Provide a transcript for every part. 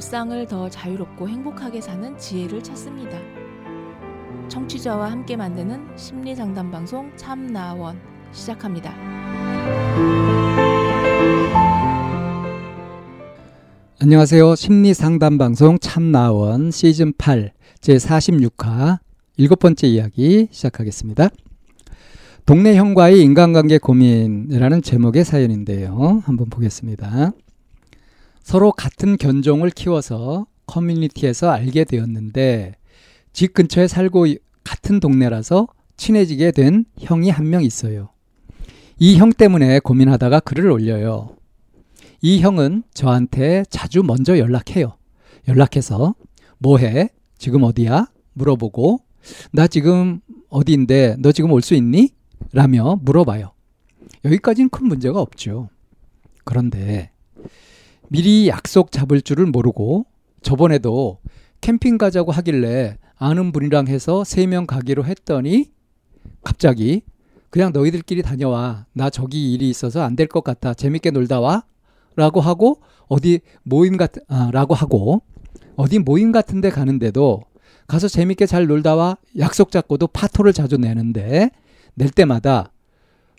일상을 더 자유롭고 행복하게 사는 지혜를 찾습니다. 청취자와 함께 만드는 심리 상담 방송 참나원 시작합니다. 안녕하세요. 심리 상담 방송 참나원 시즌 8 제 46화 일곱 번째 이야기 시작하겠습니다. 동네 형과의 인간관계 고민이라는 제목의 사연인데요. 한번 보겠습니다. 서로 같은 견종을 키워서 커뮤니티에서 알게 되었는데 집 근처에 살고 같은 동네라서 친해지게 된 형이 한 명 있어요. 이 형 때문에 고민하다가 글을 올려요. 이 형은 저한테 자주 먼저 연락해요. 연락해서 뭐 해? 지금 어디야? 물어보고 나 지금 어디인데 너 지금 올 수 있니? 라며 물어봐요. 여기까지는 큰 문제가 없죠. 그런데 미리 약속 잡을 줄을 모르고 저번에도 캠핑 가자고 하길래 아는 분이랑 해서 세 명 가기로 했더니 갑자기 그냥 너희들끼리 다녀와. 나 저기 일이 있어서 안 될 것 같아. 재밌게 놀다 와. 라고 하고 어디 모임 같은 아, 라고 하고 어디 모임 같은 데 가는데도 가서 재밌게 잘 놀다 와 약속 잡고도 파토를 자주 내는데 낼 때마다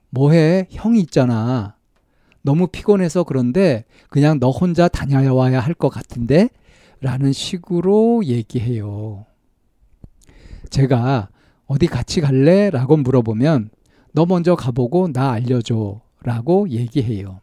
뭐해 형이 있잖아 너무 피곤해서 그런데 그냥 너 혼자 다녀와야 할 것 같은데? 라는 식으로 얘기해요. 제가 어디 같이 갈래? 라고 물어보면 너 먼저 가보고 나 알려줘. 라고 얘기해요.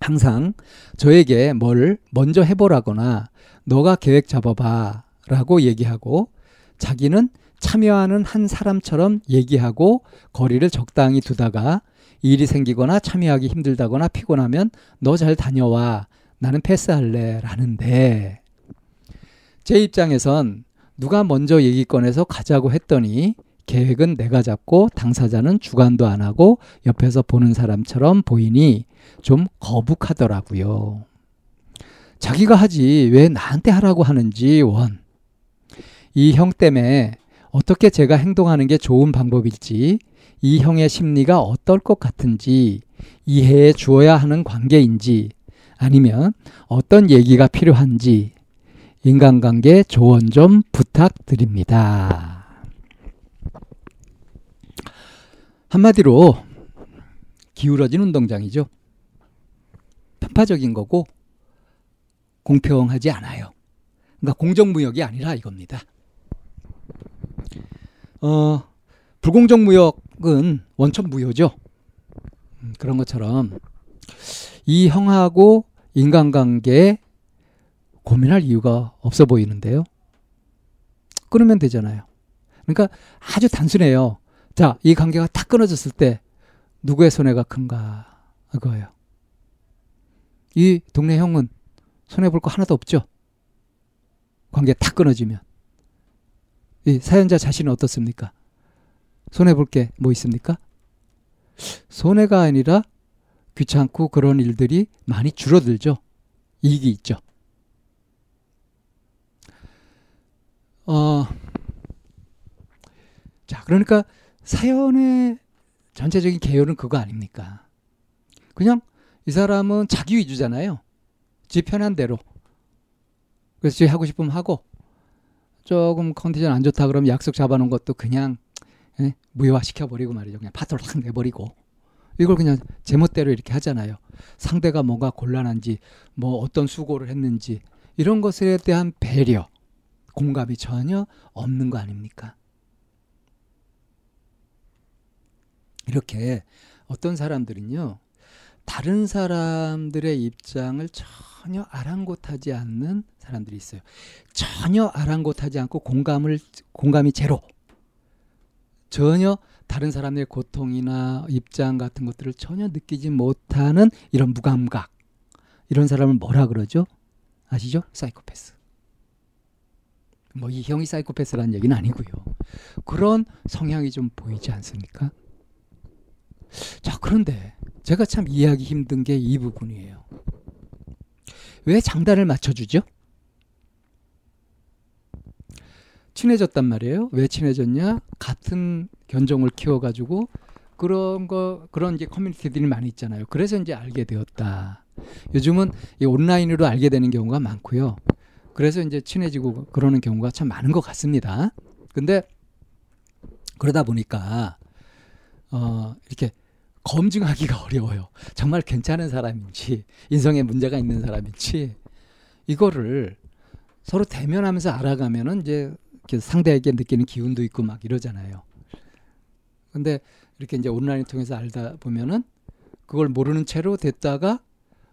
항상 저에게 뭘 먼저 해보라거나 너가 계획 잡아봐. 라고 얘기하고 자기는 참여하는 한 사람처럼 얘기하고 거리를 적당히 두다가 일이 생기거나 참여하기 힘들다거나 피곤하면 너 잘 다녀와 나는 패스할래 라는데 제 입장에선 누가 먼저 얘기 꺼내서 가자고 했더니 계획은 내가 잡고 당사자는 주관도 안 하고 옆에서 보는 사람처럼 보이니 좀 거북하더라고요. 자기가 하지 왜 나한테 하라고 하는지 원. 이 형 때문에 어떻게 제가 행동하는 게 좋은 방법일지, 이 형의 심리가 어떨 것 같은지 이해해 주어야 하는 관계인지, 아니면 어떤 얘기가 필요한지 인간관계 조언 좀 부탁드립니다. 한마디로 기울어진 운동장이죠. 편파적인 거고 공평하지 않아요. 그러니까 공정무역이 아니라 이겁니다. 어, 불공정무역 은 원천 무효죠. 음, 그런 것처럼 이 형하고 인간관계에 고민할 이유가 없어 보이는데요. 끊으면 되잖아요. 그러니까 아주 단순해요. 자, 이 관계가 딱 끊어졌을 때 누구의 손해가 큰가? 그거예요. 이 동네 형은 손해 볼 거 하나도 없죠? 관계 딱 끊어지면. 이 사연자 자신은 어떻습니까? 손해 볼 게 뭐 있습니까? 손해가 아니라 귀찮고 그런 일들이 많이 줄어들죠. 이익이 있죠. 어, 자, 그러니까 사연의 전체적인 개요는 그거 아닙니까? 그냥 이 사람은 자기 위주잖아요. 지 편한 대로. 그래서 지 하고 싶으면 하고, 조금 컨디션 안 좋다 그러면 약속 잡아놓은 것도 그냥 예? 무효화시켜 버리고 말이죠. 그냥 파토를 탁 내버리고. 이걸 그냥 제멋대로 이렇게 하잖아요. 상대가 뭔가 곤란한지, 뭐 어떤 수고를 했는지, 이런 것에 대한 배려, 공감이 전혀 없는 거 아닙니까? 이렇게 어떤 사람들은요, 다른 사람들의 입장을 전혀 아랑곳하지 않는 사람들이 있어요. 전혀 아랑곳하지 않고 공감을 공감이 제로. 전혀 다른 사람의 고통이나 입장 같은 것들을 전혀 느끼지 못하는 이런 무감각. 이런 사람을 뭐라 그러죠? 아시죠? 사이코패스. 뭐 이 형이 사이코패스라는 얘기는 아니고요. 그런 성향이 좀 보이지 않습니까? 자, 그런데 제가 참 이해하기 힘든 게 이 부분이에요. 왜 장단을 맞춰주죠? 친해졌단 말이에요. 왜 친해졌냐? 같은 견종을 키워가지고 그런 거 그런 이제 커뮤니티들이 많이 있잖아요. 그래서 이제 알게 되었다. 요즘은 이 온라인으로 알게 되는 경우가 많고요. 그래서 이제 친해지고 그러는 경우가 참 많은 것 같습니다. 근데 그러다 보니까 어 이렇게 검증하기가 어려워요. 정말 괜찮은 사람인지 인성에 문제가 있는 사람인지 이거를 서로 대면하면서 알아가면은 이제 상대에게 느끼는 기운도 있고 막 이러잖아요. 근데 이렇게 이제 온라인 통해서 알다 보면은 그걸 모르는 채로 됐다가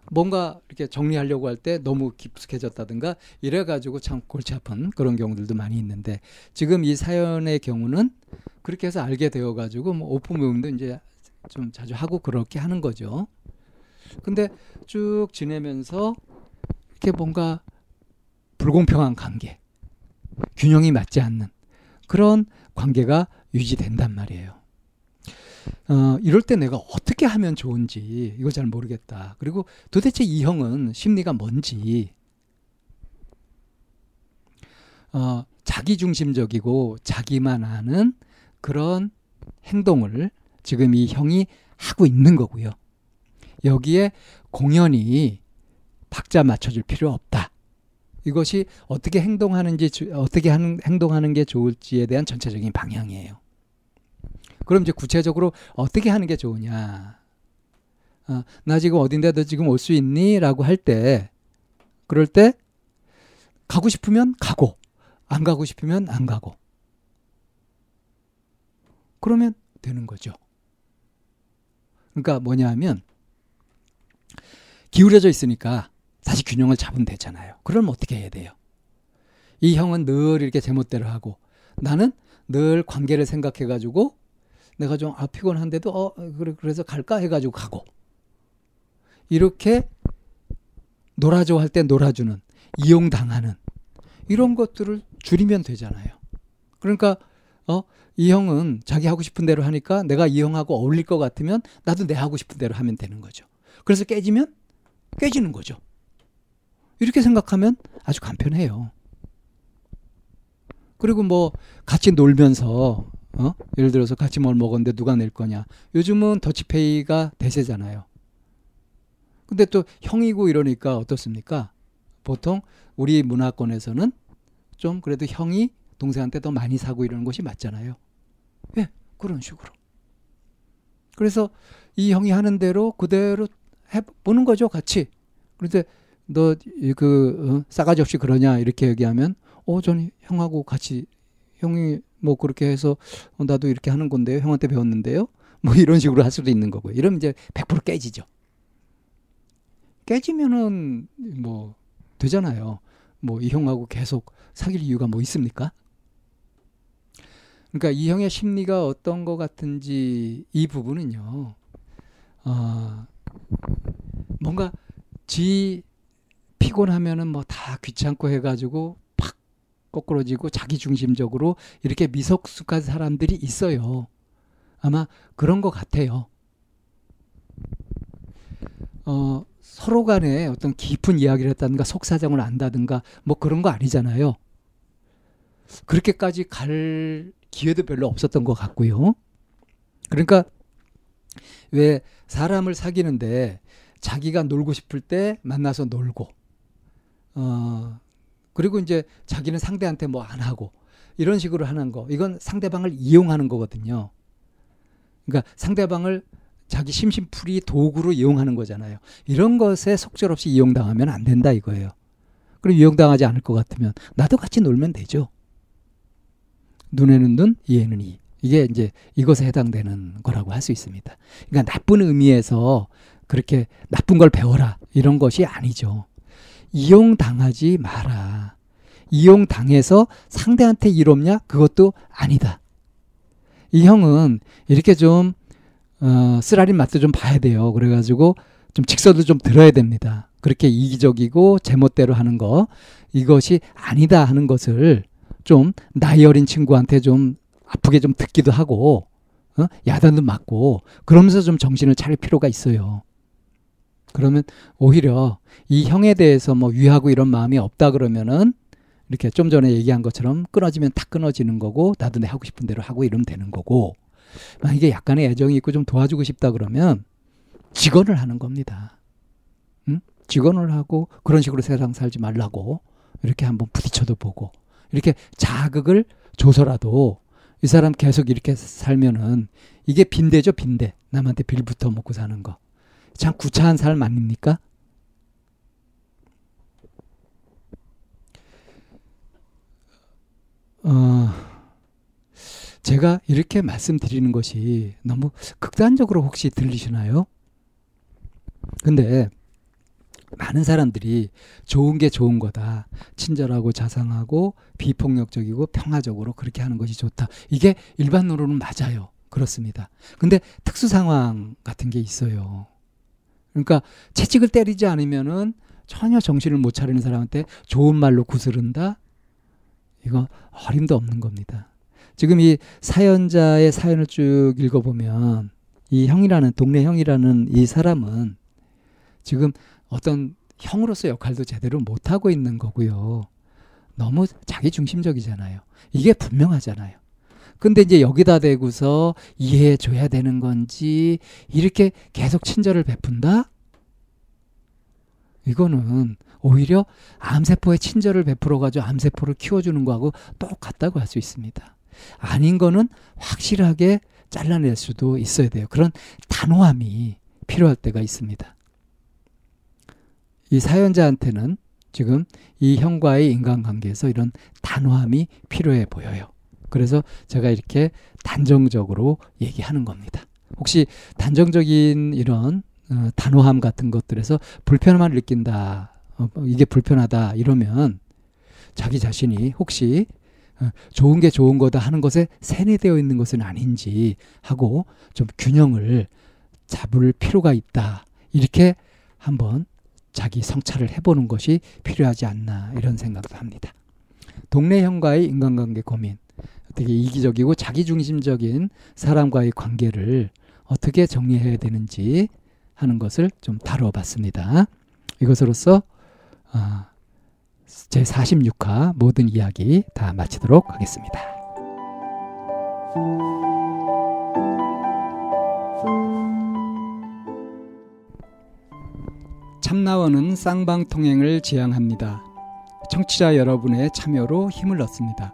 뭔가 이렇게 정리하려고 할 때 너무 깊숙해졌다든가 이래가지고 참 골치 아픈 그런 경우들도 많이 있는데 지금 이 사연의 경우는 그렇게 해서 알게 되어가지고 뭐 오픈 모임도 이제 좀 자주 하고 그렇게 하는 거죠. 근데 쭉 지내면서 이렇게 뭔가 불공평한 관계, 균형이 맞지 않는 그런 관계가 유지된단 말이에요. 어, 이럴 때 내가 어떻게 하면 좋은지 이거 잘 모르겠다. 그리고 도대체 이 형은 심리가 뭔지 어, 자기중심적이고 자기만 아는 그런 행동을 지금 이 형이 하고 있는 거고요. 여기에 공연이 박자 맞춰줄 필요 없다. 이것이 어떻게 행동하는지 어떻게 하는 행동하는 게 좋을지에 대한 전체적인 방향이에요. 그럼 이제 구체적으로 어떻게 하는 게 좋으냐? 어, 나 지금 어딘데 너 지금 올 수 있니? 라고 할 때, 그럴 때, 가고 싶으면 가고, 안 가고 싶으면 안 가고. 그러면 되는 거죠. 그러니까 뭐냐 하면, 기울여져 있으니까 다시 균형을 잡으면 되잖아요. 그럼 어떻게 해야 돼요? 이 형은 늘 이렇게 제멋대로 하고, 나는 늘 관계를 생각해 가지고 내가 좀 아, 피곤한데도 어 그래 그래서 갈까 해 가지고 가고 이렇게 놀아줘 할 때 놀아주는 이용당하는 이런 것들을 줄이면 되잖아요. 그러니까 어 이 형은 자기 하고 싶은 대로 하니까 내가 이 형하고 어울릴 것 같으면 나도 내 하고 싶은 대로 하면 되는 거죠. 그래서 깨지면 깨지는 거죠. 이렇게 생각하면 아주 간편해요. 그리고 뭐 같이 놀면서 어? 예를 들어서 같이 뭘 먹었는데 누가 낼 거냐. 요즘은 더치페이가 대세잖아요. 근데 또 형이고 이러니까 어떻습니까? 보통 우리 문화권에서는 좀 그래도 형이 동생한테 더 많이 사고 이러는 것이 맞잖아요. 예, 그런 식으로. 그래서 이 형이 하는 대로 그대로 해보는 거죠, 같이. 그런데 너그 어, 싸가지 없이 그러냐 이렇게 얘기하면 어, 저는 형하고 같이 형이 뭐 그렇게 해서 어, 나도 이렇게 하는 건데요. 형한테 배웠는데요. 뭐 이런 식으로 할 수도 있는 거고요. 이러면 이제 100% 깨지죠. 깨지면은 뭐 되잖아요. 뭐 이 형하고 계속 사귈 이유가 뭐 있습니까? 그러니까 이 형의 심리가 어떤 것 같은지 이 부분은요. 어, 뭔가 지 피곤하면은 뭐 다 귀찮고 해가지고 거꾸러지고 자기중심적으로 이렇게 미석숙한 사람들이 있어요. 아마 그런 것 같아요. 어, 서로 간에 어떤 깊은 이야기를 했다든가 속사정을 안다든가 뭐 그런 거 아니잖아요. 그렇게까지 갈 기회도 별로 없었던 것 같고요. 그러니까 왜 사람을 사귀는데 자기가 놀고 싶을 때 만나서 놀고, 어, 그리고 이제 자기는 상대한테 뭐 안 하고 이런 식으로 하는 거. 이건 상대방을 이용하는 거거든요. 그러니까 상대방을 자기 심심풀이 도구로 이용하는 거잖아요. 이런 것에 속절없이 이용당하면 안 된다 이거예요. 그럼 이용당하지 않을 것 같으면 나도 같이 놀면 되죠. 눈에는 눈, 이에는 이. 이게 이제 이것에 해당되는 거라고 할 수 있습니다. 그러니까 나쁜 의미에서 그렇게 나쁜 걸 배워라 이런 것이 아니죠. 이용당하지 마라. 이용당해서 상대한테 이롭냐? 그것도 아니다. 이 형은 이렇게 좀, 어, 쓰라린 맛도 좀 봐야 돼요. 그래가지고 좀 직서도 좀 들어야 됩니다. 그렇게 이기적이고 제멋대로 하는 거, 이것이 아니다 하는 것을 좀 나이 어린 친구한테 좀 아프게 좀 듣기도 하고, 어? 야단도 맞고, 그러면서 좀 정신을 차릴 필요가 있어요. 그러면 오히려 이 형에 대해서 뭐 위하고 이런 마음이 없다 그러면은 이렇게 좀 전에 얘기한 것처럼 끊어지면 딱 끊어지는 거고 나도 내 하고 싶은 대로 하고 이러면 되는 거고 만약에 약간의 애정이 있고 좀 도와주고 싶다 그러면 직언을 하는 겁니다. 응? 직원을 하고 그런 식으로 세상 살지 말라고 이렇게 한번 부딪혀도 보고 이렇게 자극을 줘서라도 이 사람 계속 이렇게 살면은 이게 빈대죠 빈대 남한테 빌부터 먹고 사는 거 참 구차한 삶 아닙니까? 어, 제가 이렇게 말씀드리는 것이 너무 극단적으로 혹시 들리시나요? 근데 많은 사람들이 좋은 게 좋은 거다. 친절하고 자상하고 비폭력적이고 평화적으로 그렇게 하는 것이 좋다. 이게 일반으로는 맞아요. 그렇습니다. 근데 특수 상황 같은 게 있어요. 그러니까 채찍을 때리지 않으면은 전혀 정신을 못 차리는 사람한테 좋은 말로 구스른다? 이거 어림도 없는 겁니다. 지금 이 사연자의 사연을 쭉 읽어보면 이 형이라는 동네 형이라는 이 사람은 지금 어떤 형으로서 역할도 제대로 못하고 있는 거고요. 너무 자기 중심적이잖아요. 이게 분명하잖아요. 근데 이제 여기다 대고서 이해해 줘야 되는 건지 이렇게 계속 친절을 베푼다? 이거는 오히려 암세포에 친절을 베풀어 가지고 암세포를 키워 주는 거하고 똑같다고 할 수 있습니다. 아닌 거는 확실하게 잘라낼 수도 있어야 돼요. 그런 단호함이 필요할 때가 있습니다. 이 사연자한테는 지금 이 형과의 인간관계에서 이런 단호함이 필요해 보여요. 그래서 제가 이렇게 단정적으로 얘기하는 겁니다. 혹시 단정적인 이런 어, 단호함 같은 것들에서 불편함을 느낀다, 어, 이게 불편하다 이러면 자기 자신이 혹시 어, 좋은 게 좋은 거다 하는 것에 세뇌되어 있는 것은 아닌지 하고 좀 균형을 잡을 필요가 있다. 이렇게 한번 자기 성찰을 해보는 것이 필요하지 않나 이런 생각도 합니다. 동네 형과의 인간관계 고민, 되게 이기적이고 자기중심적인 사람과의 관계를 어떻게 정리해야 되는지 하는 것을 좀 다뤄봤습니다. 이것으로서 어, 제 46화 모든 이야기 다 마치도록 하겠습니다. 참나원은 쌍방통행을 지향합니다. 청취자 여러분의 참여로 힘을 얻습니다.